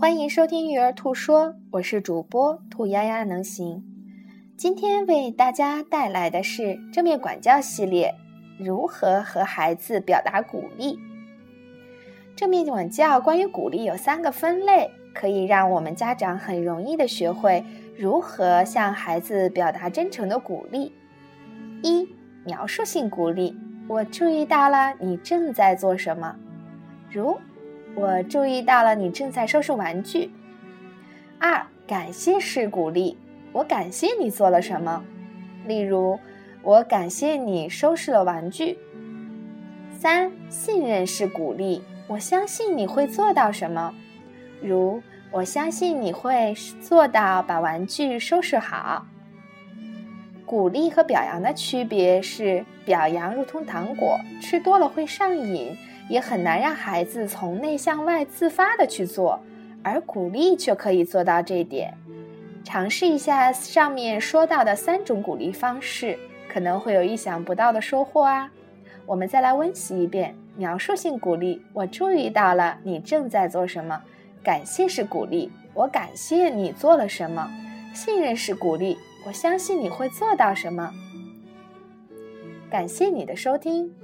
欢迎收听育儿兔说，我是主播兔丫丫能行。今天为大家带来的是正面管教系列，如何和孩子表达鼓励。正面管教关于鼓励有三个分类，可以让我们家长很容易的学会如何向孩子表达真诚的鼓励。一、描述性鼓励，我注意到了你正在做什么，如。我注意到了，你正在收拾玩具。二、感谢式鼓励，我感谢你做了什么，例如，我感谢你收拾了玩具。三、信任式鼓励，我相信你会做到什么，如我相信你会做到把玩具收拾好。鼓励和表扬的区别是，表扬如同糖果，吃多了会上瘾。也很难让孩子从内向外自发的去做，而鼓励却可以做到这一点。尝试一下上面说到的三种鼓励方式，可能会有意想不到的收获啊！我们再来温习一遍：描述性鼓励，我注意到了你正在做什么；感谢式鼓励，我感谢你做了什么；信任式鼓励，我相信你会做到什么。感谢你的收听。